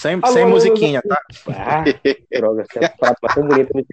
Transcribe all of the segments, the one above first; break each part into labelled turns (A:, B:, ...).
A: Sem, alô, sem alô, musiquinha, alô.
B: tá? Ah, droga, essa frase tão bonita, não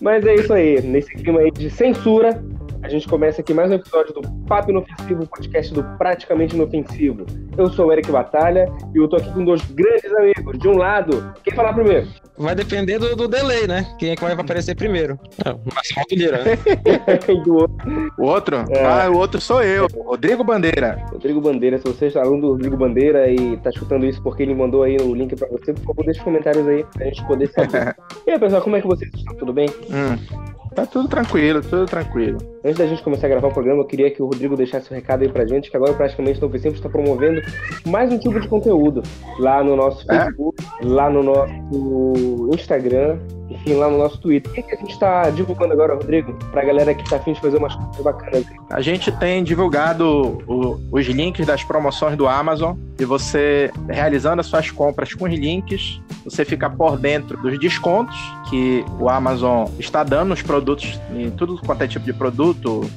B: Mas é isso aí, nesse clima aí de censura, a gente começa aqui mais um episódio do Papo Inofensivo, podcast do Praticamente Inofensivo. Eu sou o Eric Batalha e eu tô aqui com dois grandes amigos. De um lado, quem falar primeiro?
C: Vai depender do, do delay, né? Quem é que vai aparecer primeiro?
A: É, o Marcelo Lira, né? o outro? É. Ah, o outro sou eu, Rodrigo Bandeira.
B: Rodrigo Bandeira, se você está aluno do Rodrigo Bandeira e tá escutando isso porque ele mandou aí o link pra você, por favor, deixe comentários aí pra gente poder saber. e aí, pessoal, como é que vocês estão? Tudo bem?
A: Hum. Tá tudo tranquilo, tudo tranquilo.
B: Antes da gente começar a gravar o programa, eu queria que o Rodrigo deixasse um recado aí pra gente, que agora praticamente o Sempre está promovendo mais um tipo de conteúdo lá no nosso é? Facebook, lá no nosso Instagram, enfim, lá no nosso Twitter. O que, é que a gente está divulgando agora, Rodrigo? Pra galera que tá afim de fazer umas coisas bacanas.
A: A gente tem divulgado o, os links das promoções do Amazon e você, realizando as suas compras com os links, você fica por dentro dos descontos que o Amazon está dando nos produtos, em tudo quanto é tipo de produto,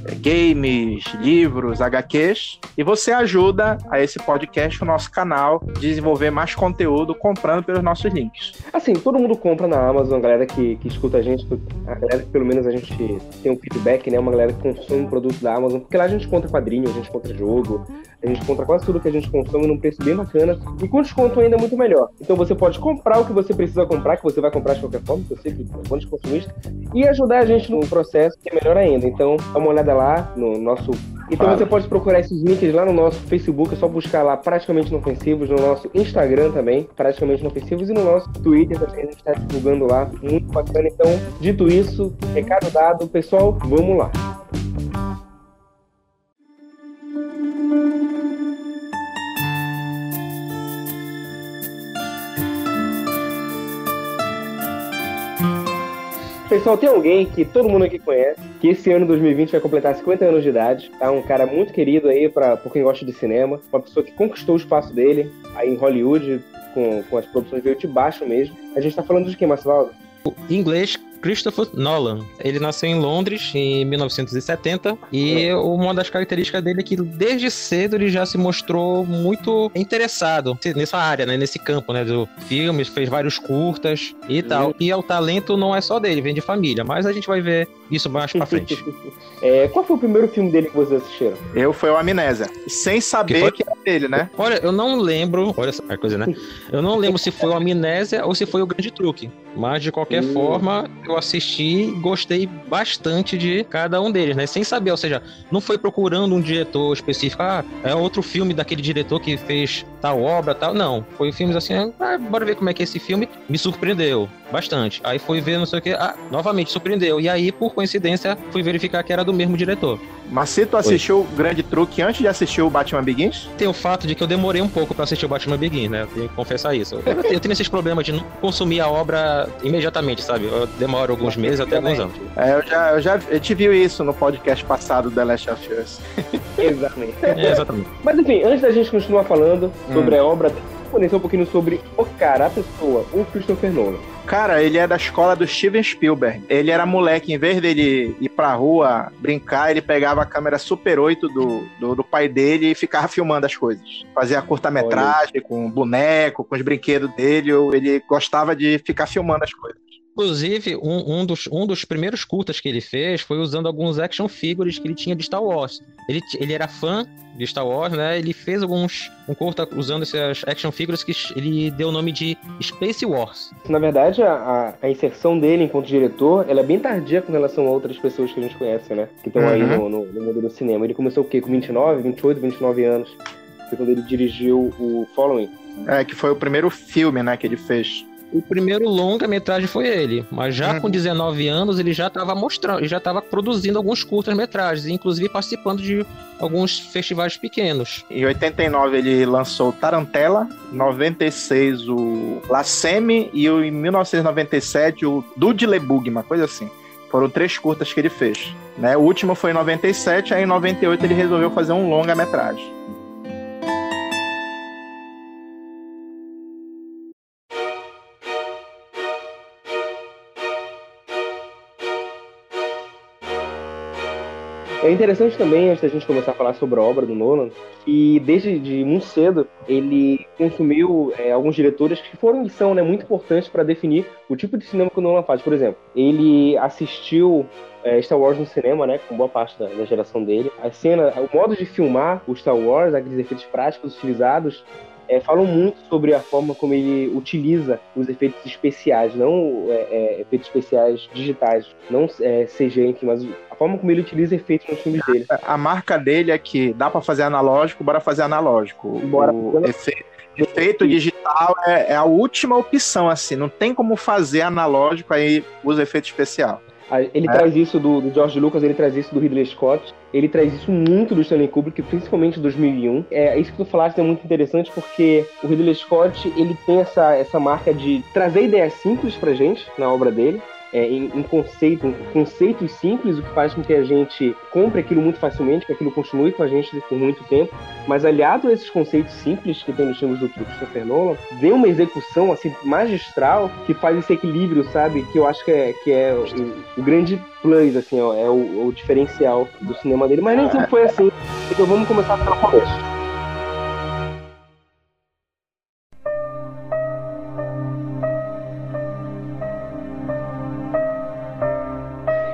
A: é, games, livros, HQs, e você ajuda a esse podcast, o nosso canal, desenvolver mais conteúdo comprando pelos nossos links.
B: Assim, todo mundo compra na Amazon, a galera que, que escuta a gente, a galera que pelo menos a gente tem um feedback, né? Uma galera que consome produto da Amazon, porque lá a gente conta quadrinho, a gente conta jogo, a gente conta quase tudo que a gente consome num preço bem bacana e com desconto ainda muito melhor. Então você pode comprar o que você precisa comprar, que você vai comprar de qualquer forma, sei que é bom consumista, e ajudar a gente no processo, que é melhor ainda. Então dá uma olhada lá no nosso então você pode procurar esses links lá no nosso Facebook, é só buscar lá Praticamente Inofensivos, no nosso Instagram também, Praticamente Inofensivos, e no nosso Twitter também, a gente está divulgando lá, muito bacana. Então, dito isso, recado dado, pessoal, vamos lá. Pessoal, tem alguém que todo mundo aqui conhece, que esse ano 2020 vai completar 50 anos de idade, tá? Um cara muito querido aí para por quem gosta de cinema, uma pessoa que conquistou o espaço dele aí em Hollywood, com, com as produções veio de baixo mesmo. A gente tá falando de quem, Marcelo?
C: O inglês Christopher Nolan. Ele nasceu em Londres em 1970 e uma das características dele é que desde cedo ele já se mostrou muito interessado nessa área, né, nesse campo, né, do filmes, fez vários curtas e tal. E o talento não é só dele, vem de família, mas a gente vai ver isso mais pra frente.
B: é, qual foi o primeiro filme dele que vocês assistiram?
A: Eu foi o Amnésia, sem saber que, que era dele, né?
C: Olha, eu não lembro, olha essa coisa, né? Eu não lembro se foi o Amnésia ou se foi o Grande Truque, mas de qualquer hum. forma, eu assisti e gostei bastante de cada um deles, né? Sem saber, ou seja, não foi procurando um diretor específico, ah, é outro filme daquele diretor que fez tal obra, tal. Não, foi filmes assim, ah, bora ver como é que é esse filme me surpreendeu bastante. Aí fui ver não sei o que, ah, novamente surpreendeu. E aí, por coincidência, fui verificar que era do mesmo diretor.
A: Mas se tu assistiu o Grande Truque antes de assistir o Batman Begins?
C: Tem o fato de que eu demorei um pouco para assistir o Batman Begins, né? Eu tenho que confessar isso. Eu, eu, tenho esses problemas de não consumir a obra imediatamente, sabe? Eu demoro alguns meses até alguns anos.
A: É, eu já, eu já eu te vi isso no podcast passado do The Last of Us.
B: exatamente. É, exatamente. Mas enfim, antes da gente continuar falando sobre hum. a obra, conhecer um pouquinho sobre o cara, a pessoa, o Christopher Nolan.
A: Cara, ele é da escola do Steven Spielberg. Ele era moleque, em vez dele ir pra rua brincar, ele pegava a câmera Super 8 do, do, do pai dele e ficava filmando as coisas. Fazia curta-metragem com boneco, com os brinquedos dele. Ele gostava de ficar filmando as coisas.
C: Inclusive, um, um, dos, um dos primeiros curtas que ele fez foi usando alguns action figures que ele tinha de Star Wars. Ele, ele era fã de Star Wars, né? Ele fez alguns um curta usando essas action figures que ele deu o nome de Space Wars.
B: Na verdade, a, a inserção dele enquanto diretor, ela é bem tardia com relação a outras pessoas que a gente conhece, né? Que estão uhum. aí no, no, no mundo do cinema. Ele começou o quê? Com 29, 28, 29 anos. Foi quando ele dirigiu o Following.
A: É, que foi o primeiro filme, né, que ele fez.
C: O primeiro longa-metragem foi ele, mas já uhum. com 19 anos ele já estava mostrando, já estava produzindo alguns curtas-metragens, inclusive participando de alguns festivais pequenos.
A: Em 89 ele lançou Tarantella, 96 o La Semi e em 1997 o Dudlebug, uma coisa assim. Foram três curtas que ele fez. Né? O último foi em 97, aí em 98 ele resolveu fazer um longa-metragem.
B: É interessante também, antes da gente começar a falar sobre a obra do Nolan, que desde de muito cedo ele consumiu é, alguns diretores que foram e são né, muito importantes para definir o tipo de cinema que o Nolan faz. Por exemplo, ele assistiu é, Star Wars no cinema, né, com boa parte da, da, geração dele. A cena, o modo de filmar o Star Wars, aqueles efeitos práticos utilizados, é, falam muito sobre a forma como ele utiliza os efeitos especiais, não é, é, efeitos especiais digitais, não é, CG, mas a forma como ele utiliza efeitos nos filmes dele.
A: A marca dele é que dá para fazer analógico, bora fazer analógico. Bora. O efeito, efeito digital é, é, a última opção, assim, não tem como fazer analógico aí os efeitos especiais.
B: Ele é. traz isso do, do, George Lucas, ele traz isso do Ridley Scott, ele traz isso muito do Stanley Kubrick, principalmente em 2001. É, isso que tu falaste é muito interessante porque o Ridley Scott, ele tem essa, essa marca de trazer ideias simples pra gente na obra dele, é, em, em, conceito, conceitos simples, o que faz com que a gente compre aquilo muito facilmente, que aquilo continue com a gente por muito tempo. Mas aliado a esses conceitos simples que tem nos filmes do Christopher Nolan, vem uma execução assim magistral que faz esse equilíbrio, sabe? Que eu acho que é, que é o, o grande plus, assim, ó, é o, o, diferencial do cinema dele. Mas nem sempre foi assim. Então vamos começar pelo começo.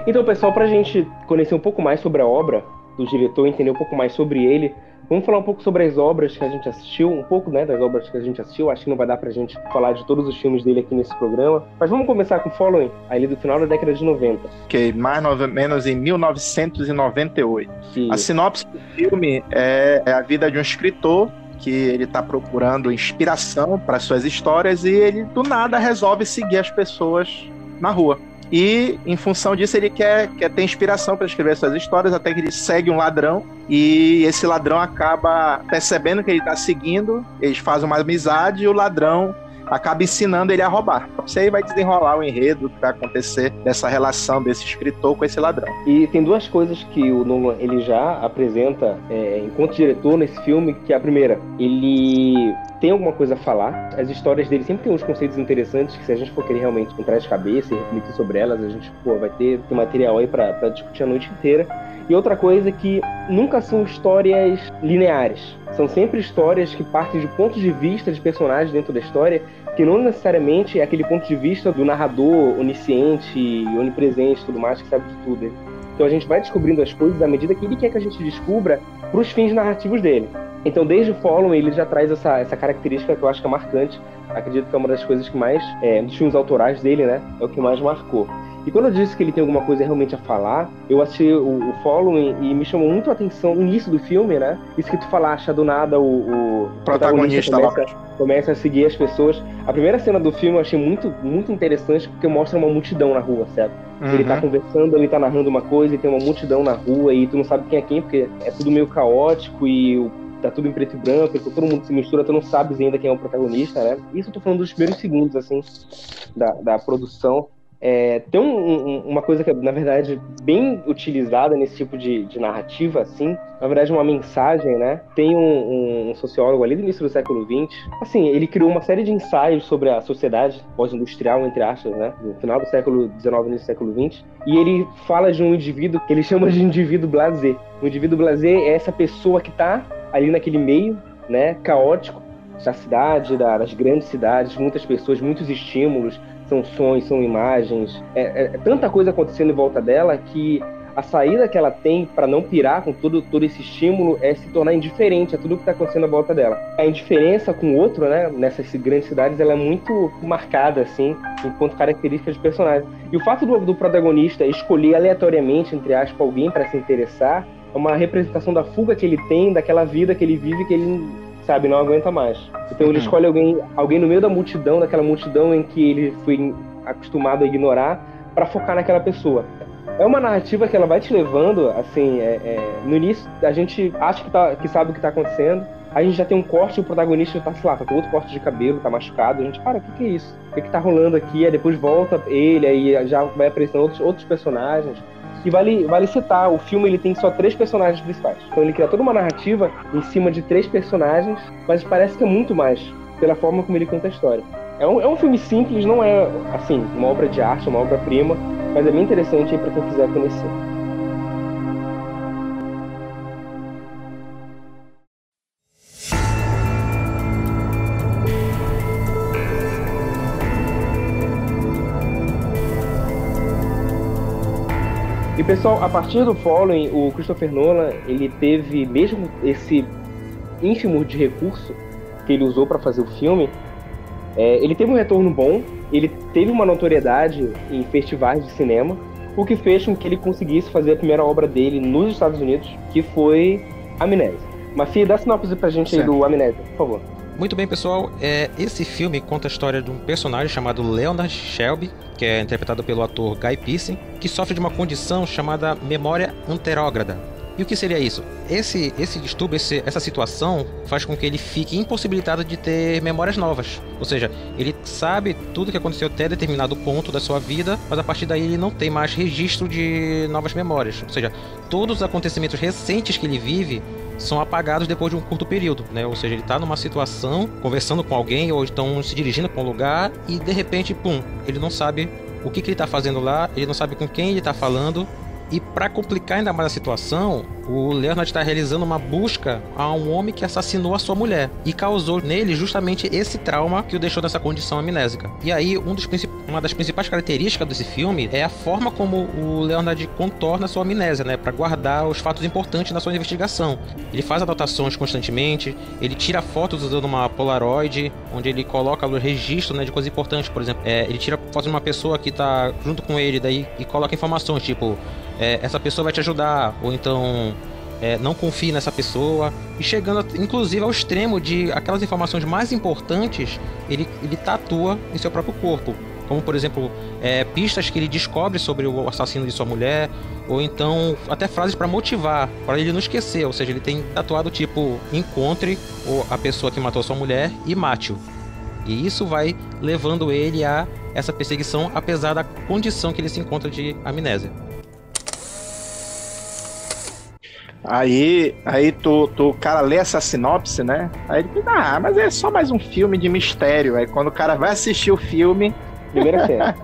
B: Então, pessoal, para a gente conhecer um pouco mais sobre a obra do diretor, entender um pouco mais sobre ele, vamos falar um pouco sobre as obras que a gente assistiu, um pouco né, das obras que a gente assistiu. Acho que não vai dar para a gente falar de todos os filmes dele aqui nesse programa, mas vamos começar com Following, ali do final da década de 90.
A: Que mais ou menos em 1998. Sim. A sinopse do filme é, é a vida de um escritor que ele está procurando inspiração para suas histórias e ele do nada resolve seguir as pessoas na rua. E, em função disso, ele quer, quer ter inspiração para escrever suas histórias, até que ele segue um ladrão. E esse ladrão acaba percebendo que ele está seguindo, eles fazem uma amizade e o ladrão acaba ensinando ele a roubar. Isso aí vai desenrolar o enredo que vai acontecer dessa relação desse escritor com esse ladrão.
B: E tem duas coisas que o Nolan ele já apresenta é, enquanto diretor nesse filme, que é a primeira, ele tem alguma coisa a falar. As histórias dele sempre tem uns conceitos interessantes que se a gente for querer realmente entrar de cabeça e refletir sobre elas, a gente pô, vai ter, ter material aí para discutir a noite inteira. E outra coisa é que nunca são histórias lineares. São sempre histórias que partem de pontos de vista de personagens dentro da história, que não necessariamente é aquele ponto de vista do narrador onisciente, onipresente, tudo mais, que sabe de tudo. Então a gente vai descobrindo as coisas à medida que ele quer que a gente descubra para os fins narrativos dele. Então, desde o Follow, ele já traz essa, essa característica que eu acho que é marcante. Acredito que é uma das coisas que mais, é, dos filmes autorais dele, né, é o que mais marcou. E quando eu disse que ele tem alguma coisa realmente a falar, eu achei o, o Following e me chamou muito a atenção o início do filme, né? Isso que tu falaste, do nada o, o protagonista, protagonista começa, começa, a seguir as pessoas. A primeira cena do filme eu achei muito, muito interessante porque mostra uma multidão na rua, certo? Uhum. Ele tá conversando, ele tá narrando uma coisa e tem uma multidão na rua e tu não sabe quem é quem, porque é tudo meio caótico e o tá tudo em preto e branco, então todo mundo se mistura, tu não sabes ainda quem é o protagonista, né? Isso eu tô falando dos primeiros segundos, assim, da, da produção. É, tem um, um, uma coisa que é, na verdade, bem utilizada nesse tipo de, de narrativa, assim, na verdade, uma mensagem, né? Tem um, um, sociólogo ali do início do século XX, assim, ele criou uma série de ensaios sobre a sociedade pós-industrial, entre aspas, né? No final do século XIX início do século XX, e ele fala de um indivíduo que ele chama de indivíduo blazer. O indivíduo blazer é essa pessoa que está ali naquele meio, né, caótico da cidade, das grandes cidades, muitas pessoas, muitos estímulos, são sons, são imagens, é, é, é tanta coisa acontecendo em volta dela que a saída que ela tem para não pirar com todo, todo esse estímulo é se tornar indiferente a tudo que está acontecendo à volta dela. A indiferença com o outro, né, nessas grandes cidades, ela é muito marcada, assim, enquanto característica de personagem. E o fato do, do protagonista escolher aleatoriamente, entre aspas, alguém para se interessar, é uma representação da fuga que ele tem, daquela vida que ele vive que ele, sabe, não aguenta mais. Então ele uhum. escolhe alguém, alguém no meio da multidão, daquela multidão em que ele foi acostumado a ignorar, para focar naquela pessoa. É uma narrativa que ela vai te levando, assim, é, é, no início a gente acha que, tá, que sabe o que está acontecendo, a gente já tem um corte e o protagonista tá, sei lá, tá com outro corte de cabelo, tá machucado, a gente, cara, o que, que é isso? O que, que tá rolando aqui? Aí depois volta ele, aí já vai aparecendo outros, outros personagens. E vale, vale citar, o filme ele tem só três personagens principais. Então ele cria toda uma narrativa em cima de três personagens, mas parece que é muito mais, pela forma como ele conta a história. É um, é um filme simples, não é, assim, uma obra de arte, uma obra-prima, mas é bem interessante pra quem quiser conhecer. Pessoal, a partir do Following, o Christopher Nolan, ele teve mesmo esse ínfimo de recurso que ele usou para fazer o filme, é, ele teve um retorno bom, ele teve uma notoriedade em festivais de cinema, o que fez com que ele conseguisse fazer a primeira obra dele nos Estados Unidos, que foi Amnésia. Mafi, dá sinopse pra gente certo. aí do Amnésia, por favor.
C: Muito bem, pessoal. É, esse filme conta a história de um personagem chamado Leonard Shelby, que é interpretado pelo ator Guy Pearce, que sofre de uma condição chamada memória anterógrada. E o que seria isso? Esse, esse distúrbio, esse, essa situação faz com que ele fique impossibilitado de ter memórias novas. Ou seja, ele sabe tudo que aconteceu até determinado ponto da sua vida, mas a partir daí ele não tem mais registro de novas memórias. Ou seja, todos os acontecimentos recentes que ele vive são apagados depois de um curto período, né? Ou seja, ele está numa situação, conversando com alguém ou estão se dirigindo para um lugar e de repente, pum, ele não sabe o que, que ele está fazendo lá, ele não sabe com quem ele está falando e para complicar ainda mais a situação, o Leonard está realizando uma busca a um homem que assassinou a sua mulher e causou nele justamente esse trauma que o deixou nessa condição amnésica. E aí, um uma das principais características desse filme é a forma como o Leonard contorna sua amnésia, né, para guardar os fatos importantes na sua investigação. Ele faz anotações constantemente, ele tira fotos usando uma Polaroid, onde ele coloca o registro né, de coisas importantes, por exemplo, é, ele tira foto de uma pessoa que está junto com ele, daí e coloca informações tipo é, essa pessoa vai te ajudar, ou então é, não confie nessa pessoa, e chegando inclusive ao extremo de aquelas informações mais importantes, ele, ele tatua em seu próprio corpo. Como, por exemplo, é, pistas que ele descobre sobre o assassino de sua mulher, ou então até frases para motivar, para ele não esquecer. Ou seja, ele tem tatuado tipo: encontre a pessoa que matou sua mulher e mate-o. E isso vai levando ele a essa perseguição, apesar da condição que ele se encontra de amnésia.
A: Aí, aí tu, tu, o cara lê essa sinopse, né? Aí ele diz, ah, mas é só mais um filme de mistério. Aí quando o cara vai assistir o filme.
B: Primeira cena.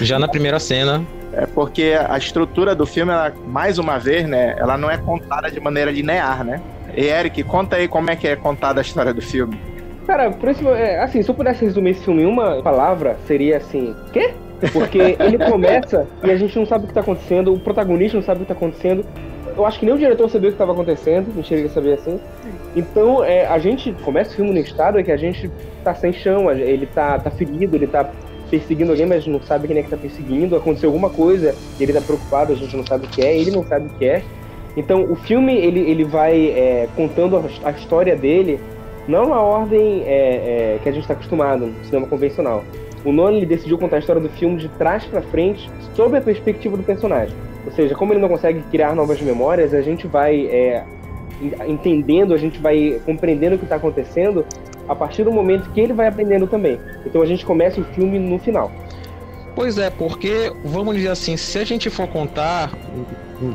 C: Já na primeira cena.
A: É porque a estrutura do filme, ela, mais uma vez, né? Ela não é contada de maneira linear, né? E Eric, conta aí como é que é contada a história do filme.
B: Cara, é, assim, se eu pudesse resumir esse filme em uma palavra, seria assim, quê? Porque ele começa e a gente não sabe o que tá acontecendo, o protagonista não sabe o que tá acontecendo, eu acho que nem o diretor sabia o que estava acontecendo, não chega a saber assim. Então, é, a gente começa o filme no estado é que a gente tá sem chão, ele tá, tá ferido, ele tá perseguindo alguém, mas não sabe quem é que tá perseguindo. Aconteceu alguma coisa, ele tá preocupado, a gente não sabe o que é, ele não sabe o que é. Então, o filme, ele, ele vai é, contando a, a, história dele, não na ordem é, é que a gente está acostumado no cinema convencional. O Nolan ele decidiu contar a história do filme de trás para frente, sob a perspectiva do personagem. Ou seja, como ele não consegue criar novas memórias, a gente vai é, entendendo, a gente vai compreendendo o que está acontecendo a partir do momento que ele vai aprendendo também. Então a gente começa o filme no final.
C: Pois é, porque, vamos dizer assim, se a gente for contar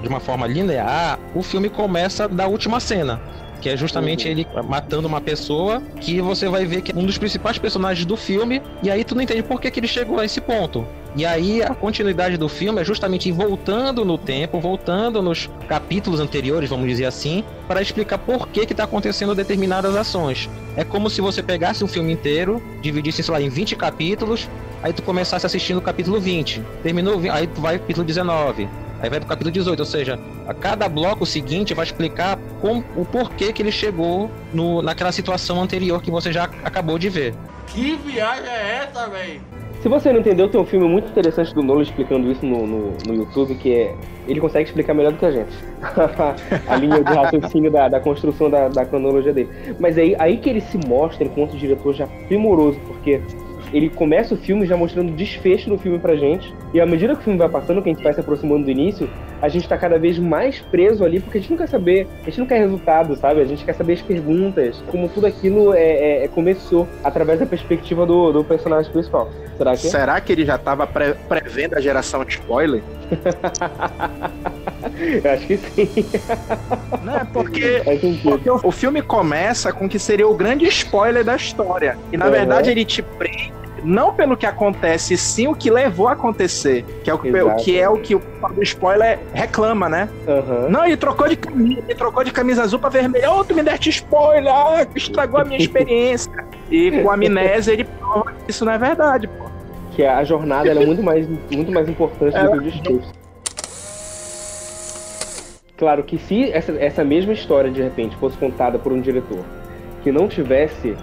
C: de uma forma linear, o filme começa da última cena que é justamente uhum. ele matando uma pessoa que você vai ver que é um dos principais personagens do filme, e aí tu não entende por que, que ele chegou a esse ponto. E aí a continuidade do filme é justamente voltando no tempo, voltando nos capítulos anteriores, vamos dizer assim, para explicar por que que tá acontecendo determinadas ações. É como se você pegasse um filme inteiro, dividisse, sei lá, em 20 capítulos, aí tu começasse assistindo o capítulo 20. Terminou, aí tu vai pro capítulo 19. Aí vai pro capítulo 18, ou seja, a cada bloco seguinte vai explicar com, o porquê que ele chegou no, naquela situação anterior que você já acabou de ver.
D: Que viagem é essa, velho?
B: Se você não entendeu, tem um filme muito interessante do Nolan explicando isso no, no, no YouTube, que é. Ele consegue explicar melhor do que a gente. a linha de raciocínio da, da construção da, da cronologia dele. Mas aí, aí que ele se mostra enquanto diretor já primoroso, porque ele começa o filme já mostrando o desfecho do filme pra gente. E à medida que o filme vai passando, que a gente vai se aproximando do início, a gente tá cada vez mais preso ali, porque a gente não quer saber, a gente não quer resultado, sabe? A gente quer saber as perguntas, como tudo aquilo é, é, é começou através da perspectiva do, do personagem principal.
A: Será que? Será que ele já tava pre prevendo a geração de spoiler?
B: Eu acho que sim.
A: Não, é porque, porque o, o, filme começa com que seria o grande spoiler da história. E na uhum. verdade ele te prende não pelo que acontece, sim o que levou a acontecer. Que é o, o que, é o que o spoiler reclama, né? Uhum. Não, ele trocou de camisa, ele trocou de camisa azul pra vermelha. Ô, oh, tu me deste spoiler, ah, estragou a minha experiência. e com a amnésia ele prova que isso não é verdade, pô.
B: Que a jornada é muito mais, muito mais importante do que o discurso. Claro que se essa, essa mesma história, de repente, fosse contada por um diretor que não tivesse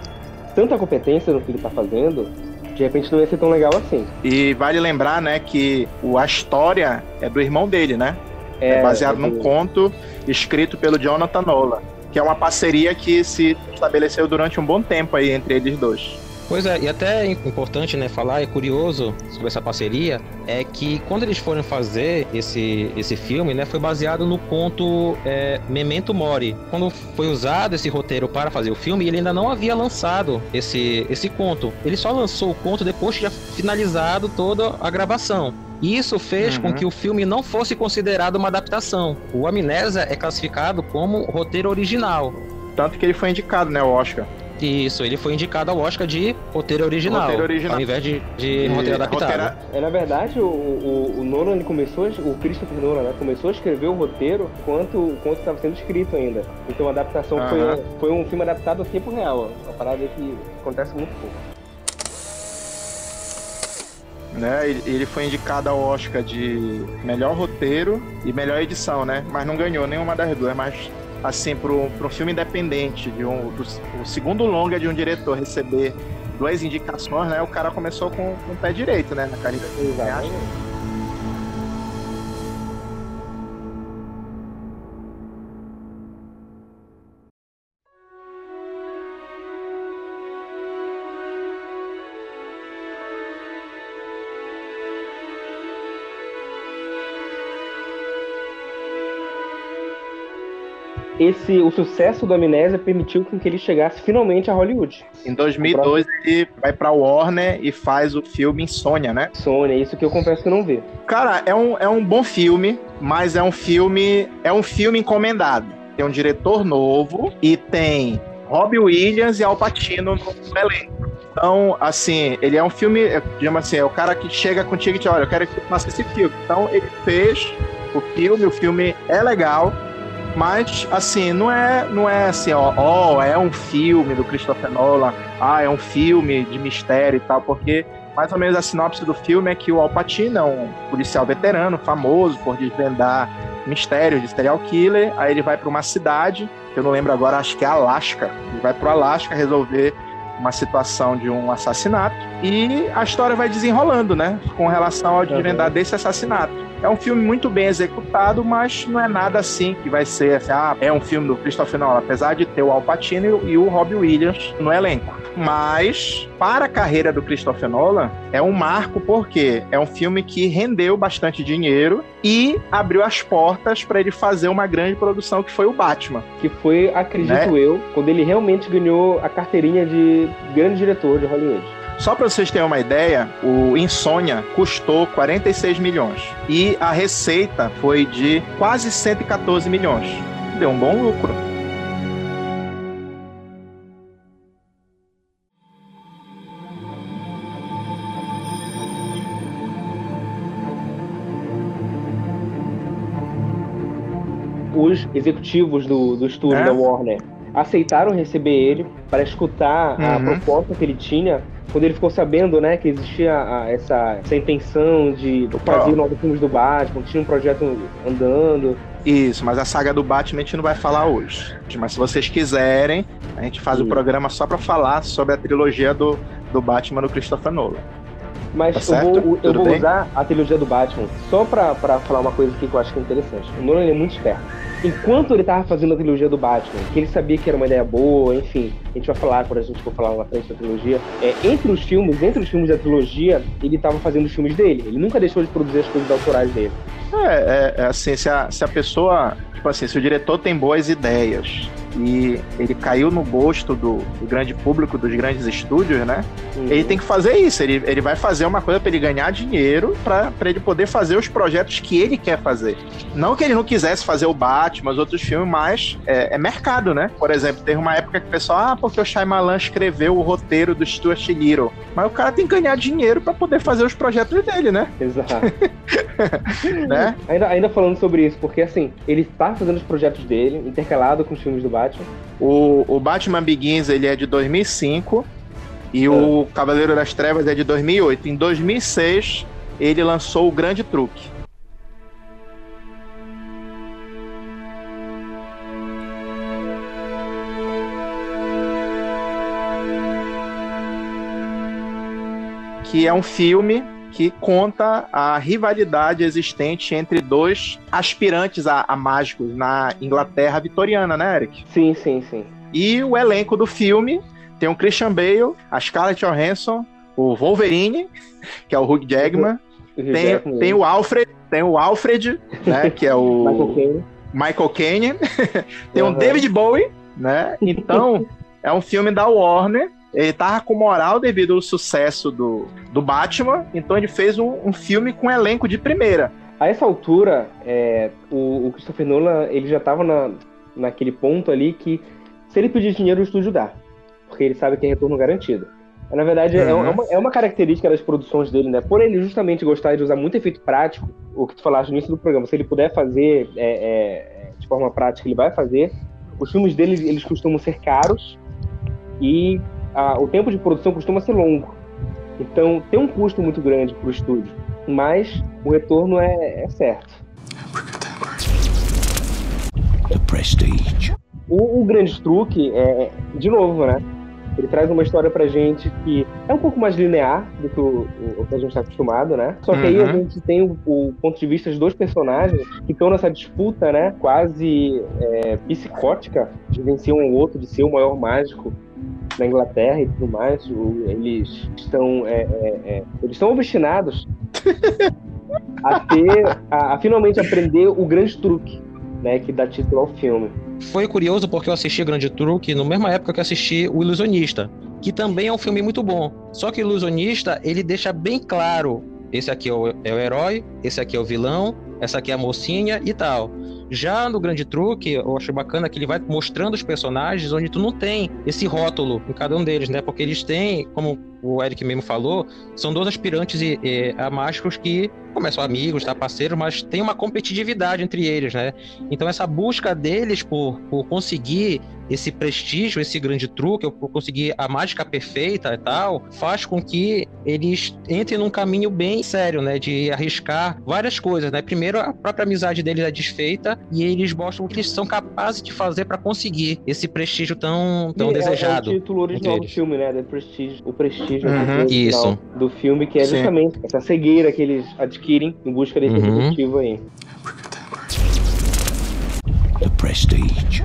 B: tanta competência no que ele está fazendo, de repente não ia ser tão legal assim.
A: E vale lembrar, né, que a história é do irmão dele, né? É, é baseado é num conto escrito pelo Jonathan Nolan, que é uma parceria que se estabeleceu durante um bom tempo aí entre eles dois.
C: Pois é, e até é importante né, falar, é curioso sobre essa parceria, é que quando eles foram fazer esse, esse filme, né, foi baseado no conto é, Memento Mori. Quando foi usado esse roteiro para fazer o filme, ele ainda não havia lançado esse, esse conto. Ele só lançou o conto depois de finalizado toda a gravação. Isso fez uhum. com que o filme não fosse considerado uma adaptação. O Amnésia é classificado como roteiro original.
A: Tanto que ele foi indicado, né, ao Oscar.
C: Isso, ele foi indicado ao Oscar de roteiro original, roteiro original. ao invés de, de, de roteiro adaptado.
B: É, na verdade, o, o, o Nolan ele começou, o Christopher Nolan, né, começou a escrever o roteiro enquanto o conto estava sendo escrito ainda. Então a adaptação uh -huh. foi, foi um filme adaptado a tempo real, uma parada que acontece muito pouco.
A: Né, ele foi indicado ao Oscar de melhor roteiro e melhor edição, né? Mas não ganhou nenhuma das duas, mas assim, para um filme independente, de um, do, o segundo longa de um diretor receber duas indicações, né? O cara começou com, com o pé direito, né? Na carreira. Exatamente.
B: Esse o sucesso do Amnésia permitiu que ele chegasse finalmente a Hollywood.
A: Em 2002 ele vai para Warner e faz o filme Insônia, né?
B: Insônia, isso que eu confesso que não vi.
A: Cara, é um, é um bom filme, mas é um filme é um filme encomendado. Tem um diretor novo e tem Robbie Williams e Al Pacino no elenco. Então, assim, ele é um filme, digamos assim, é o cara que chega contigo e diz, olha, eu quero que você faça esse filme. Então, ele fez o filme, o filme é legal, mas, assim, não é, não é assim, ó, ó, é um filme do Christopher Nolan, ah, é um filme de mistério e tal, porque mais ou menos a sinopse do filme é que o Al Pacino é um policial veterano, famoso por desvendar mistérios de serial killer, aí ele vai para uma cidade, que eu não lembro agora, acho que é Alasca, ele vai para o Alasca resolver uma situação de um assassinato e a história vai desenrolando, né, com relação ao desvendar uhum. desse assassinato. É um filme muito bem executado, mas não é nada assim que vai ser, assim, ah, é um filme do Christopher Nolan, apesar de ter o Al Pacino e o Robbie Williams no elenco. Mas, para a carreira do Christopher Nolan, é um marco porque é um filme que rendeu bastante dinheiro e abriu as portas para ele fazer uma grande produção que foi o Batman.
B: Que foi, acredito né? eu, quando ele realmente ganhou a carteirinha de grande diretor de Hollywood.
A: Só para vocês terem uma ideia, o Insônia custou 46 milhões e a receita foi de quase 114 milhões. Deu um bom lucro.
B: Os executivos do, do estúdio é? da Warner aceitaram receber ele para escutar uhum. a proposta que ele tinha quando ele ficou sabendo, né, que existia a, essa, essa intenção de fazer novos filmes do Batman, tinha um projeto andando.
A: Isso, mas a saga do Batman a gente não vai falar hoje. Mas se vocês quiserem, a gente faz o programa só para falar sobre a trilogia do, do Batman do Christopher Nolan.
B: Mas tá eu vou, eu vou usar a trilogia do Batman só pra, pra falar uma coisa aqui que eu acho que é interessante. O Nolan é muito esperto. Enquanto ele tava fazendo a trilogia do Batman, que ele sabia que era uma ideia boa, enfim, a gente vai falar quando a gente for falar lá na frente da trilogia. É, entre os filmes, entre os filmes da trilogia, ele tava fazendo os filmes dele. Ele nunca deixou de produzir as coisas autorais dele.
A: É, é, é assim, se a, se a pessoa tipo assim, se o diretor tem boas ideias e ele caiu no gosto do, do grande público, dos grandes estúdios, né? Uhum. Ele tem que fazer isso. Ele, ele vai fazer uma coisa para ele ganhar dinheiro, para ele poder fazer os projetos que ele quer fazer. Não que ele não quisesse fazer o Batman, os outros filmes, mas é, é mercado, né? Por exemplo, teve uma época que o pessoal, ah, porque o Shyamalan escreveu o roteiro do Stuart Little. Mas o cara tem que ganhar dinheiro para poder fazer os projetos dele, né?
B: Exato. né? ainda, ainda falando sobre isso, porque assim, ele tá fazendo os projetos dele, intercalado com os filmes do Batman. Batman.
A: O, o Batman Begins ele é de 2005 e o é. Cavaleiro das Trevas é de 2008. Em 2006 ele lançou o Grande Truque. Que é um filme que conta a rivalidade existente entre dois aspirantes a, a mágicos na Inglaterra vitoriana, né, Eric?
B: Sim, sim, sim.
A: E o elenco do filme tem o Christian Bale, a Scarlett Johansson, o Wolverine, que é o Hugh Jackman, tem, tem o Alfred, tem o Alfred, né, que é o
B: Michael Caine.
A: Tem
B: Uhum.
A: um David Bowie, né? Então, é um filme da Warner. Ele tava com moral devido ao sucesso do, do Batman, então ele fez um, um filme com elenco de primeira.
B: A essa altura, é, o, o Christopher Nolan ele já estava na, naquele ponto ali que se ele pedir dinheiro, o estúdio dá. Porque ele sabe que é retorno garantido. Na verdade, é,
A: Uhum.
B: é uma, é uma característica das produções dele, né? Por ele justamente gostar de usar muito efeito prático, o que tu falaste no início do programa, se ele puder fazer é, é, de forma prática, ele vai fazer. Os filmes dele, eles costumam ser caros e a- o tempo de produção costuma ser longo. Então, tem um custo muito grande para o estúdio, mas o retorno é, é certo. O, o grande truque é, de novo, né? Ele traz uma história pra gente que é um pouco mais linear do que o, o- que a gente tá acostumado, né? Só que aí a
A: Uhum.
B: gente tem o, o ponto de vista de dois personagens que estão nessa disputa, né? Quase é, psicótica de vencer um ao outro, de ser o maior mágico na Inglaterra e tudo mais. O- eles estão é, é, é, eles estão obstinados a ter, a, a finalmente aprender o grande truque, né? Que dá título ao filme.
C: Foi curioso porque eu assisti Grande Truque na mesma época que eu assisti O Ilusionista, que também é um filme muito bom. Só que o Ilusionista, ele deixa bem claro, esse aqui é o, é o herói, esse aqui é o vilão, essa aqui é a mocinha e tal. Já no Grande Truque, eu acho bacana que ele vai mostrando os personagens onde tu não tem esse rótulo em cada um deles, né? Porque eles têm, como o Eric mesmo falou, são dois aspirantes e, e, a mágicos que começam amigos, tá, parceiros, mas tem uma competitividade entre eles, né? Então essa busca deles por, por conseguir esse prestígio, esse grande truque, por conseguir a mágica perfeita e tal, faz com que eles entrem num caminho bem sério, né? De arriscar várias coisas, né? Primeiro, a própria amizade deles é desfeita e eles mostram o que eles são capazes de fazer para conseguir esse prestígio tão, tão
B: E é-
C: desejado.
B: É o título original do filme, né? The Prestige. O prestígio
A: Uhum.
C: Isso.
B: do filme, que é
A: Sim.
B: justamente essa cegueira que eles adquirem em busca desse
C: Uhum.
B: objetivo aí.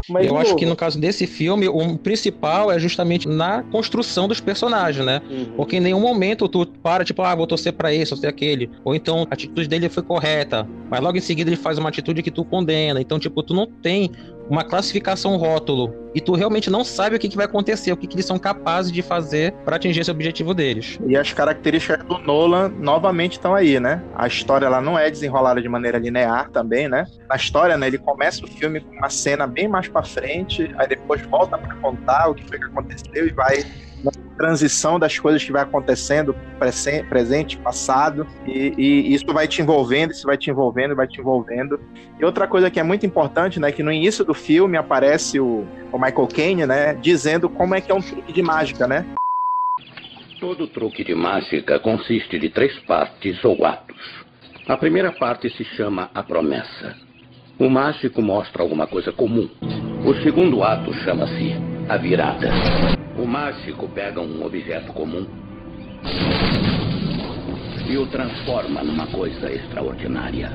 B: Mas,
C: eu acho que no caso desse filme, o principal é justamente na construção dos personagens, né?
B: uhum.
C: Porque em nenhum momento tu para, tipo, ah, vou torcer pra esse, torcer aquele. Ou então a atitude dele foi correta, mas logo em seguida ele faz uma atitude que tu condena. Então, tipo, tu não tem uma classificação rótulo e tu realmente não sabe o que, que vai acontecer, o que, que eles são capazes de fazer pra atingir esse objetivo deles.
A: E as características do Nolan novamente estão aí, né? A história ela não é desenrolada de maneira linear também, né? Na história, né, ele começa o filme com uma cena bem mais pra frente, aí depois volta pra contar o que foi que aconteceu e vai na transição das coisas que vai acontecendo, presen- presente, passado, e, e isso vai te envolvendo, isso vai te envolvendo, vai te envolvendo. E outra coisa que é muito importante, né, que no início do filme aparece o, o Michael Caine, né, dizendo como é que é um truque de mágica, né?
E: Todo truque de mágica consiste de três partes ou atos. A primeira parte se chama a promessa. O mágico mostra alguma coisa comum. O segundo ato chama-se a virada. O mágico pega um objeto comum e o transforma numa coisa extraordinária.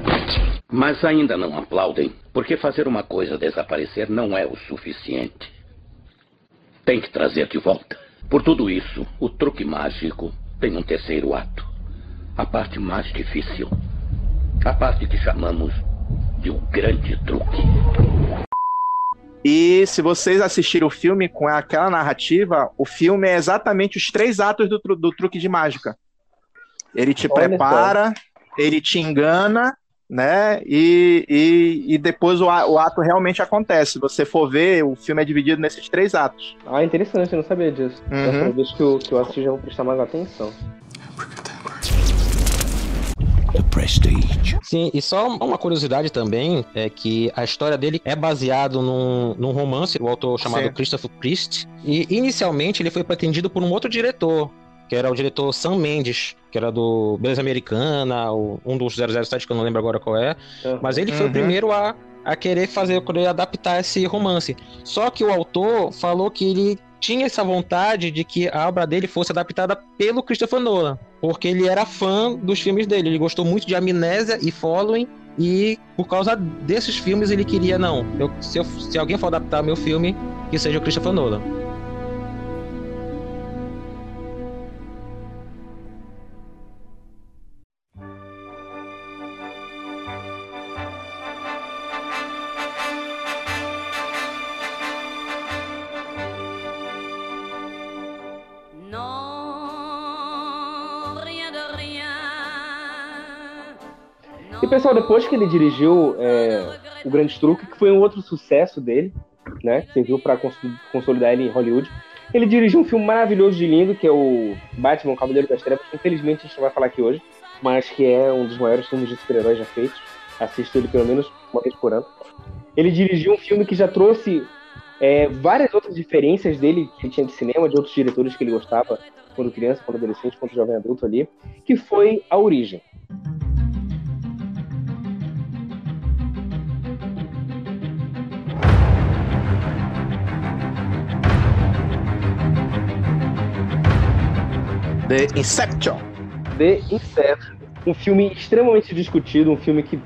E: Mas ainda não aplaudem, porque fazer uma coisa desaparecer não é o suficiente. Tem que trazer de volta. Por tudo isso, o truque mágico tem um terceiro ato. A parte mais difícil. A parte que chamamos de o grande truque.
A: E se vocês assistirem o filme com aquela narrativa, o filme é exatamente os três atos do, tru- do truque de mágica. Ele te
B: Olha
A: prepara, ele te engana, né? E, e, e depois o, o ato realmente acontece. Se você for ver, o filme é dividido nesses três atos.
B: Ah, interessante, eu não sabia disso.
A: Uhum.
B: Próxima vez que eu, que eu assistir, já vou prestar mais atenção.
F: The Prestige.
C: Sim, e só uma curiosidade também é que a história dele é baseado num, num romance do autor chamado
A: Sim.
C: Christopher Priest. E inicialmente ele foi pretendido por um outro diretor, que era o diretor Sam Mendes, que era do Beleza Americana, o- um dos 007 que eu não lembro agora qual é.
B: Uhum.
C: Mas ele foi o
A: Uhum.
C: primeiro a, a querer fazer, querer adaptar esse romance. Só que o autor falou que ele tinha essa vontade de que a obra dele fosse adaptada pelo Christopher Nolan, porque ele era fã dos filmes dele. Ele gostou muito de Amnésia e Following, e por causa desses filmes ele queria, não, eu, se, eu, se alguém for adaptar meu filme, que seja o Christopher Nolan.
B: Pessoal, depois que ele dirigiu é, o Grande Truque, que foi um outro sucesso dele, né? Serviu para consolidar ele em Hollywood. Ele dirigiu um filme maravilhoso de lindo, que é o Batman, o Cavaleiro das Trevas, infelizmente a gente não vai falar aqui hoje, mas que é um dos maiores filmes de super-heróis já feitos. Assisto ele pelo menos uma vez por ano. Ele dirigiu um filme que já trouxe é, várias outras diferenças dele que tinha de cinema, de outros diretores que ele gostava quando criança, quando adolescente, quando jovem adulto ali, que foi A Origem.
A: The Inception.
B: The Inception. Um filme extremamente discutido, um filme que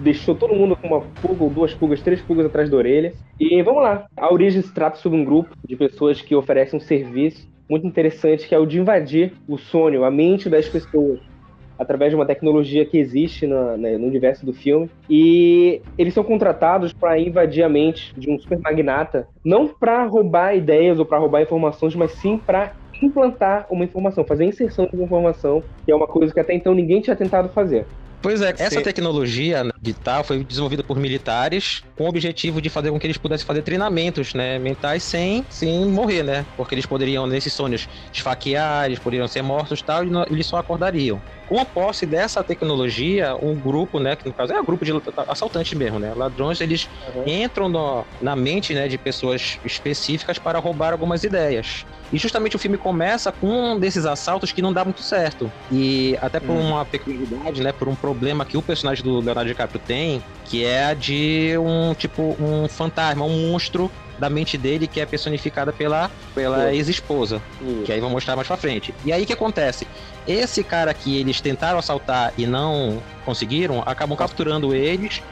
B: deixou todo mundo com uma pulga ou duas pulgas, três pulgas atrás da orelha. E vamos lá. A origem se trata sobre um grupo de pessoas que oferecem um serviço muito interessante, que é o de invadir o sonho, a mente das pessoas, através de uma tecnologia que existe no, né, no universo do filme. E eles são contratados para invadir a mente de um super magnata, não para roubar ideias ou para roubar informações, mas sim para implantar uma informação, fazer a inserção de uma informação, que é uma coisa que até então ninguém tinha tentado fazer.
C: Pois é, essa tecnologia né, de tal foi desenvolvida por militares com o objetivo de fazer com que eles pudessem fazer treinamentos né, mentais sem, sem morrer, né? Porque eles poderiam, nesses sonhos, esfaquear, eles poderiam ser mortos e tal, e não, eles só acordariam. Com a posse dessa tecnologia, um grupo, né, que no caso é um grupo de assaltantes mesmo, né, ladrões, eles uhum. entram no, na mente, né, de pessoas específicas para roubar algumas ideias. E justamente o filme começa com um desses assaltos que não dá muito certo. E até por uhum. uma peculiaridade, né, por um problema que o personagem do Leonardo DiCaprio tem, que é a de um tipo um fantasma, um monstro da mente dele que é personificada pela, pela ex-esposa, que aí vou mostrar mais pra frente. E aí o que acontece? Esse cara que eles tentaram assaltar e não conseguiram, acabam capturando eles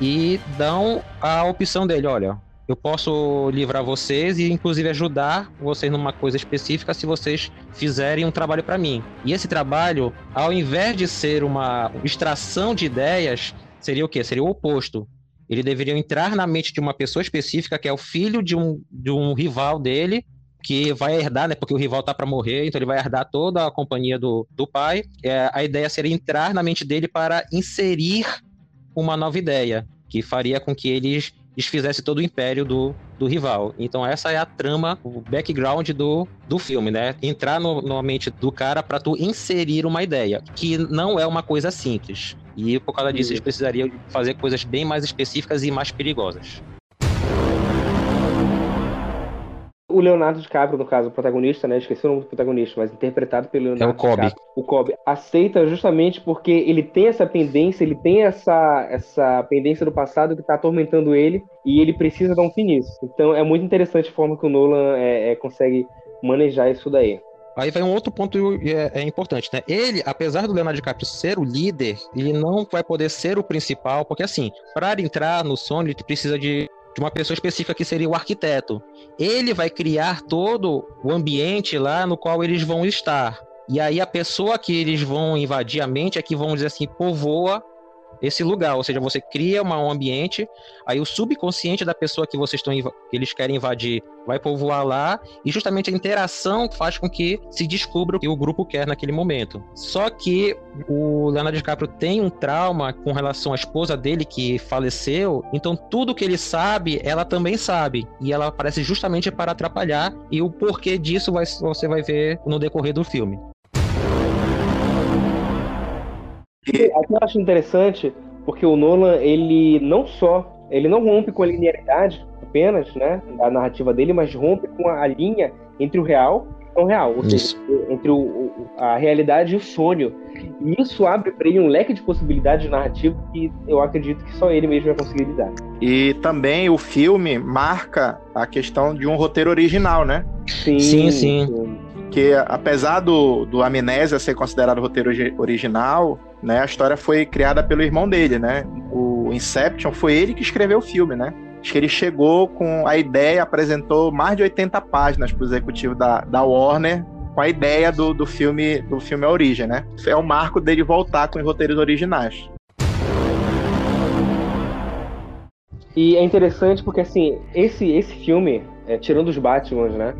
C: e dão a opção dele, olha, eu posso livrar vocês e inclusive ajudar vocês numa coisa específica se vocês fizerem um trabalho para mim. E esse trabalho, ao invés de ser uma extração de ideias, seria o quê? Seria o oposto. Ele deveria entrar na mente de uma pessoa específica que é o filho de um, de um rival dele, que vai herdar, né? Porque o rival tá para morrer, então ele vai herdar toda a companhia do, do pai. É, a ideia seria entrar na mente dele para inserir uma nova ideia, que faria com que eles desfizesse todo o império do, do rival. Então essa é a trama, o background do, do filme, né? Entrar no, na mente do cara para tu inserir uma ideia, que não é uma coisa simples. E por causa disso, eles precisariam fazer coisas bem mais específicas e mais perigosas.
B: O Leonardo DiCaprio, no caso, o protagonista, né? Esqueci o nome do protagonista, mas interpretado pelo Leonardo
C: É o Kobe.
B: DiCaprio. O Kobe aceita justamente porque ele tem essa pendência, ele tem essa, essa pendência do passado que tá atormentando ele e ele precisa dar um fim nisso. Então é muito interessante a forma que o Nolan é, é, consegue manejar isso daí.
C: Aí vai um outro ponto é, é, importante, né? Ele, apesar do Leonardo DiCaprio ser o líder, ele não vai poder ser o principal, porque assim, para entrar no Sony, ele precisa de, de uma pessoa específica que seria o arquiteto. Ele vai criar todo o ambiente lá no qual eles vão estar. E aí a pessoa que eles vão invadir a mente é que vão dizer assim, povoa esse lugar, ou seja, você cria uma, um ambiente, aí o subconsciente da pessoa que vocês estão que eles querem invadir vai povoar lá e justamente a interação faz com que se descubra o que o grupo quer naquele momento. Só que o Leonardo DiCaprio tem um trauma com relação à esposa dele que faleceu, então tudo que ele sabe, ela também sabe e ela aparece justamente para atrapalhar e o porquê disso vai, você vai ver no decorrer do filme.
B: Aqui eu acho interessante porque o Nolan, ele não só, ele não rompe com a linearidade apenas, né, da narrativa dele, mas rompe com a linha entre o real e o real, ou seja, entre o, a realidade e o sonho. E isso abre para ele um leque de possibilidades narrativas que eu acredito que só ele mesmo vai conseguir lidar.
A: E também o filme marca a questão de um roteiro original, né?
B: Sim,
C: Sim, sim.
A: Que apesar do, do Amnésia ser considerado roteiro ori- original, né, a história foi criada pelo irmão dele, né? O Inception foi ele que escreveu o filme, né? Acho que ele chegou com a ideia, apresentou mais de 80 páginas para o executivo da, da Warner com a ideia do, do filme do filme A Origem, né? É o marco dele voltar com os roteiros originais.
B: E é interessante porque, assim, esse, esse filme, é, tirando os Batmans, né?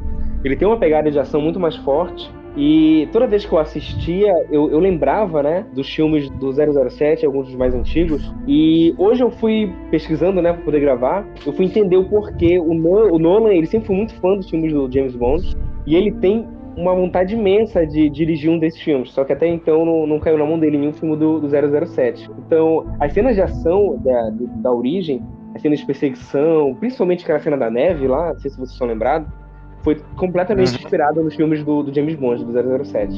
B: Ele tem uma pegada de ação muito mais forte. E toda vez que eu assistia, eu, eu lembrava, né, dos filmes do 007, alguns dos mais antigos. E hoje eu fui pesquisando, né, pra poder gravar. Eu fui entender o porquê. O, No- o Nolan, ele sempre foi muito fã dos filmes do James Bond. E ele tem uma vontade imensa de dirigir um desses filmes. Só que até então não, não caiu na mão dele nenhum filme do, do 007. Então, as cenas de ação da, da origem, as cenas de perseguição, principalmente aquela cena da neve lá, não sei se vocês estão lembrados, foi completamente
A: Uhum.
B: inspirada nos filmes do, do James Bond, do 007.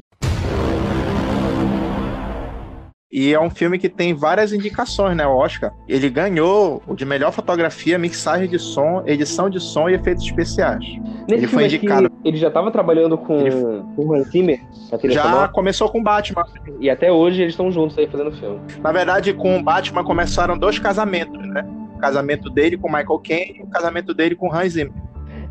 A: E é um filme que tem várias indicações, né, o Oscar. Ele ganhou o de melhor fotografia, mixagem de som, edição de som e efeitos especiais.
B: Nesse
A: Ele foi indicado.
B: ele já estava trabalhando com,
A: Ele-
B: com o Hans Zimmer
A: Já
B: sonora,
A: começou com Batman.
B: e até hoje eles estão juntos aí fazendo filme.
A: Na verdade, com o Batman começaram dois casamentos, né? O casamento dele com Michael Caine e o casamento dele com Hans Zimmer.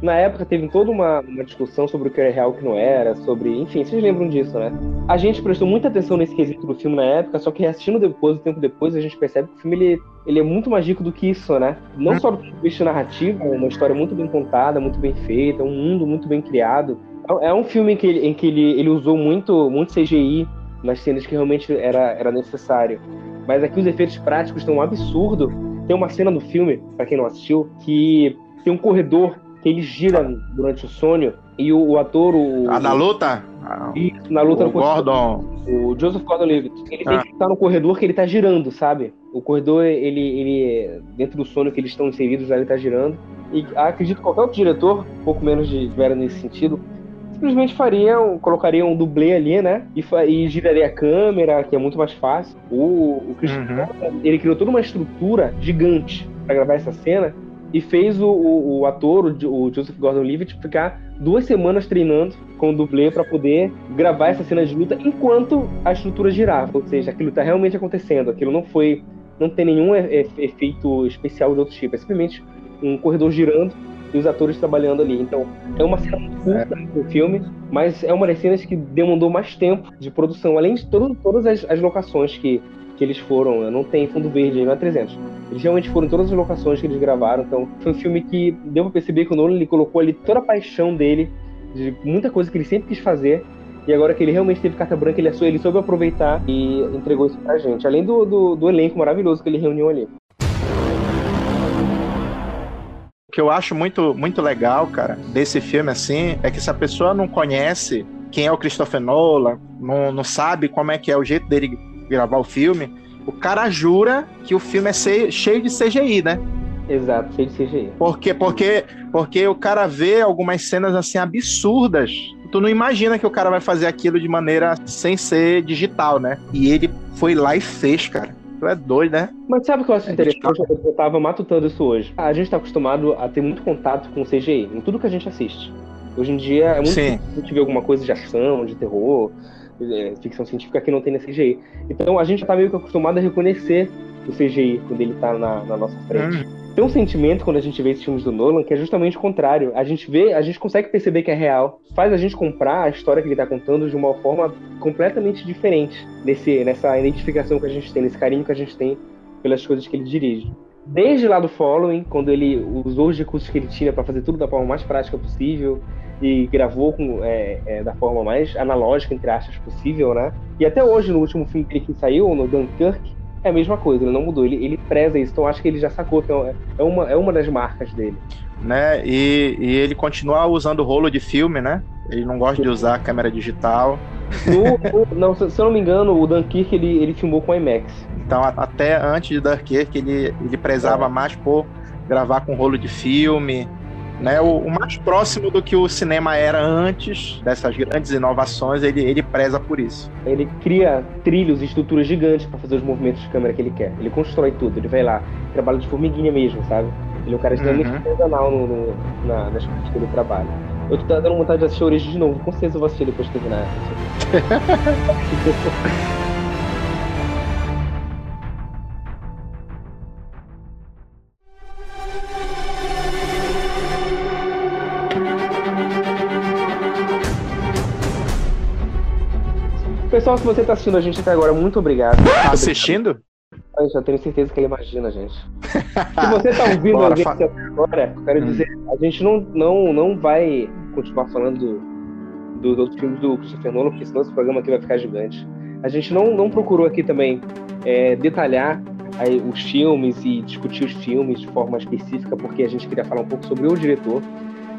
B: Na época teve toda uma, uma discussão sobre o que era real e o que não era, sobre. Enfim, vocês lembram disso, né? A gente prestou muita atenção nesse quesito do filme na época, só que assistindo depois, um tempo depois, a gente percebe que o filme ele, ele é muito mais rico do que isso, né? Não só do ponto de vista narrativo, é uma história muito bem contada, muito bem feita, um mundo muito bem criado. É é um filme em que ele, em que ele, ele usou muito, muito CGI nas cenas que realmente era, era necessário. Mas aqui os efeitos práticos estão um absurdo. Tem uma cena do filme, pra quem não assistiu, que tem um corredor que ele gira durante o sonho e o, o ator, o,
A: A da luta? Ah,
B: e na luta
A: o
B: no corredor,
A: Gordon.
B: o Joseph Gordon-Levitt, ele tem
A: Ah.
B: que estar no corredor que ele tá girando, sabe? O corredor, ele, ele dentro do sonho que eles estão inseridos, ele tá girando. E acredito que qualquer outro diretor, um pouco menos de vera nesse sentido, simplesmente fariam, colocariam um dublê ali, né? E, e giraria a câmera, que é muito mais fácil. O, o Christian
A: Uhum.
B: Ele criou toda uma estrutura gigante para gravar essa cena e fez o, o, o ator, o, o Joseph Gordon-Levitt, ficar duas semanas treinando com o dublê para poder gravar essa cena de luta enquanto a estrutura girava. Ou seja, aquilo tá realmente acontecendo. Aquilo não foi, não tem nenhum efeito especial de outro tipo. É simplesmente um corredor girando e os atores trabalhando ali. Então, é uma cena muito curta do filme, mas é uma das cenas que demandou mais tempo de produção, além de todo, todas as, as locações que, que eles foram. Não tem fundo verde aí, não é 300. Eles realmente foram em todas as locações que eles gravaram. Então, foi um filme que deu pra perceber que o Nolan ele colocou ali toda a paixão dele, de muita coisa que ele sempre quis fazer. E agora que ele realmente teve carta branca, ele, sou- ele soube aproveitar e entregou isso pra gente. Além do, do, do elenco maravilhoso que ele reuniu ali.
A: O que eu acho muito, muito legal, cara, desse filme, assim, é que se a pessoa não conhece quem é o Christopher Nolan, não, não sabe como é que é o jeito dele gravar o filme, o cara jura que o filme é cheio de CGI, né?
B: Exato, cheio de CGI.
A: Porque, porque, porque o cara vê algumas cenas assim absurdas. Tu não imagina que o cara vai fazer aquilo de maneira sem ser digital, né? E ele foi lá e fez, cara. Tu é doido, né?
B: Mas sabe o que eu acho
A: É
B: interessante? Eu eu tava matutando isso hoje. A gente tá acostumado a ter muito contato com CGI, em tudo que a gente assiste. Hoje em dia é muito
A: Sim.
B: difícil a gente ver alguma coisa de ação, de terror, é, ficção científica que não tem na CGI. Então a gente tá meio que acostumado a reconhecer o CGI quando ele tá na, na nossa frente.
A: Hum,
B: Tem um sentimento quando a gente vê esses filmes do Nolan que é justamente o contrário. A gente vê, a gente consegue perceber que é real. Faz a gente comprar a história que ele tá contando de uma forma completamente diferente nesse, nessa identificação que a gente tem, nesse carinho que a gente tem pelas coisas que ele dirige. Desde lá do Following, quando ele usou os recursos que ele tinha para fazer tudo da forma mais prática possível e gravou com, é, é, da forma mais analógica, entre aspas, possível, né? E até hoje, no último filme que que saiu, no Dunkirk, é a mesma coisa, ele não mudou, ele, ele preza isso, então acho que ele já sacou que é é uma, é uma das marcas dele.
A: né? E, e ele continua usando rolo de filme, né? Ele não gosta de usar câmera digital.
B: No- no- não, se, se eu não me engano, o Dunkirk ele, ele filmou com IMAX.
A: Então, até antes de Dunkirk, ele, ele prezava mais por gravar com rolo de filme, né, o, o, mais próximo do que o cinema era antes dessas grandes inovações, ele, ele preza por isso.
B: Ele cria trilhos e estruturas gigantes para fazer os movimentos de câmera que ele quer. Ele constrói tudo, ele vai lá, trabalha de formiguinha mesmo, sabe? Ele é um cara extremamente uhum. artesanal no, no, na, nas coisas que ele trabalha. Eu tô dando vontade de assistir Origem de novo, com certeza eu vou assistir depois de terminar. Pessoal, se você está assistindo a gente até agora, muito obrigado.
A: Tá assistindo?
B: Eu já tenho certeza que ele imagina, gente. se você está ouvindo Bora, a gente até agora, eu quero hum. dizer, a gente não, não, não vai continuar falando do, dos outros filmes do Christopher Nolan, porque senão esse programa aqui vai ficar gigante. A gente não, não procurou aqui também é, detalhar aí, os filmes e discutir os filmes de forma específica, porque a gente queria falar um pouco sobre o diretor.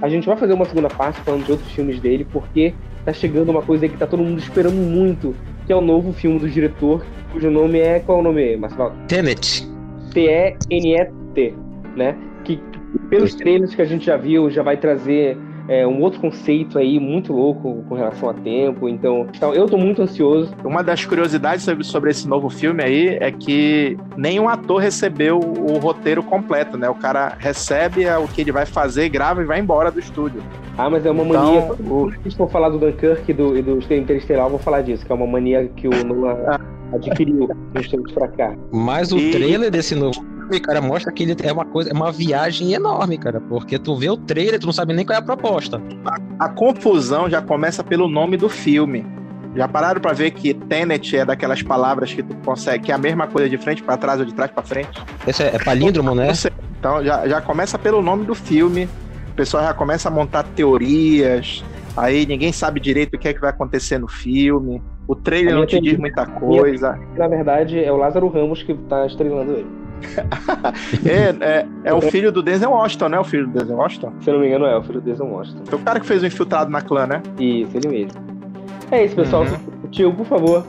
B: A gente vai fazer uma segunda parte falando de outros filmes dele, porque tá chegando uma coisa aí que tá todo mundo esperando muito, que é o novo filme do diretor, cujo nome é. Qual é o nome, Marcelo?
C: Tenet.
B: T-E-N-E-T, né? Que pelos trailers que a gente já viu, já vai trazer é, um outro conceito aí muito louco com relação a tempo. Então, então eu tô muito ansioso.
A: Uma das curiosidades sobre, sobre esse novo filme aí é que nenhum ator recebeu o roteiro completo, né? O cara recebe o que ele vai fazer, grava e vai embora do estúdio.
B: Ah, mas é uma então, mania. O... Se for falar do Dunkirk e do, e do Interestelar, eu vou falar disso, que é uma mania que o Nolan ah. adquiriu nos tempos pra cá.
C: Mas o e... trailer desse novo filme, cara, mostra que ele é uma coisa, é uma viagem enorme, cara. Porque tu vê o trailer, tu não sabe nem qual é a proposta.
A: A, a confusão já começa pelo nome do filme. Já pararam para ver que Tenet é daquelas palavras que tu consegue, que é a mesma coisa de frente para trás ou de trás para frente?
C: Esse é, é palíndromo, né?
A: Então já, já começa pelo nome do filme. O pessoal já começa a montar teorias. Aí ninguém sabe direito o que é que vai acontecer no filme. O trailer não te diz muita coisa.
B: Minha, na verdade, é o Lázaro Ramos que tá estrelando ele.
A: é, é, é, o filho do Denzel Washington, né? O filho do Denzel Washington?
B: Se eu não me engano, é o filho do Denzel Washington.
A: Foi o cara que fez o infiltrado na clã, né?
B: Isso, ele mesmo. É isso, pessoal. Uhum. Tio, por favor,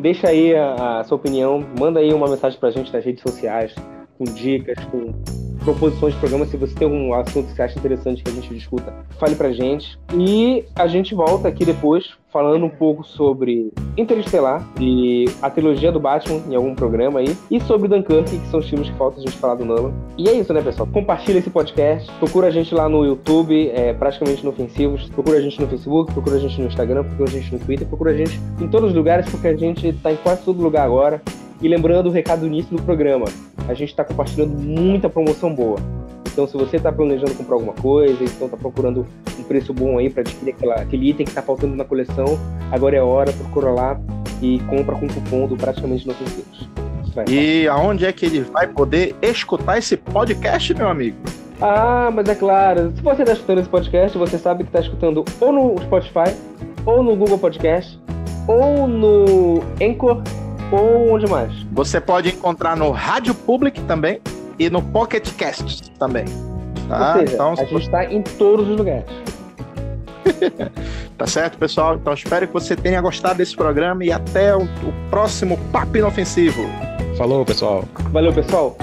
B: deixa aí a, a, sua opinião, manda aí uma mensagem pra gente nas redes sociais, com dicas, com proposições de programa. Se você tem algum assunto que você acha interessante que a gente discuta, fale pra gente. E a gente volta aqui depois falando um pouco sobre Interestelar e a trilogia do Batman em algum programa aí, e sobre Dunkirk, que são os filmes que falta a gente falar do Nolan. E é isso, né, pessoal? Compartilha esse podcast, procura a gente lá no YouTube, é, praticamente inofensivos, procura a gente no Facebook, procura a gente no Instagram, procura a gente no Twitter, procura a gente em todos os lugares, porque a gente tá em quase todo lugar agora. E lembrando o recado do início do programa, a gente está compartilhando muita promoção boa. Então, se você está planejando comprar alguma coisa, então está procurando um preço bom aí para adquirir aquela, aquele item que está faltando na coleção, agora é a hora, procura lá e compra com cupom do Praticamente Inofensivos.
A: E aonde é que ele vai poder escutar esse podcast, meu amigo?
B: Ah, mas é claro, se você está escutando esse podcast, você sabe que está escutando ou no Spotify, ou no Google Podcast, ou no Anchor, ou onde mais?
A: Você pode encontrar no Rádio Public também e no Pocket Cast também.
B: Tá? Ou seja, então, a gente está em todos os lugares.
A: tá certo, pessoal? Então espero que você tenha gostado desse programa e até o, o próximo Papo Inofensivo.
C: Falou, pessoal.
B: Valeu, pessoal.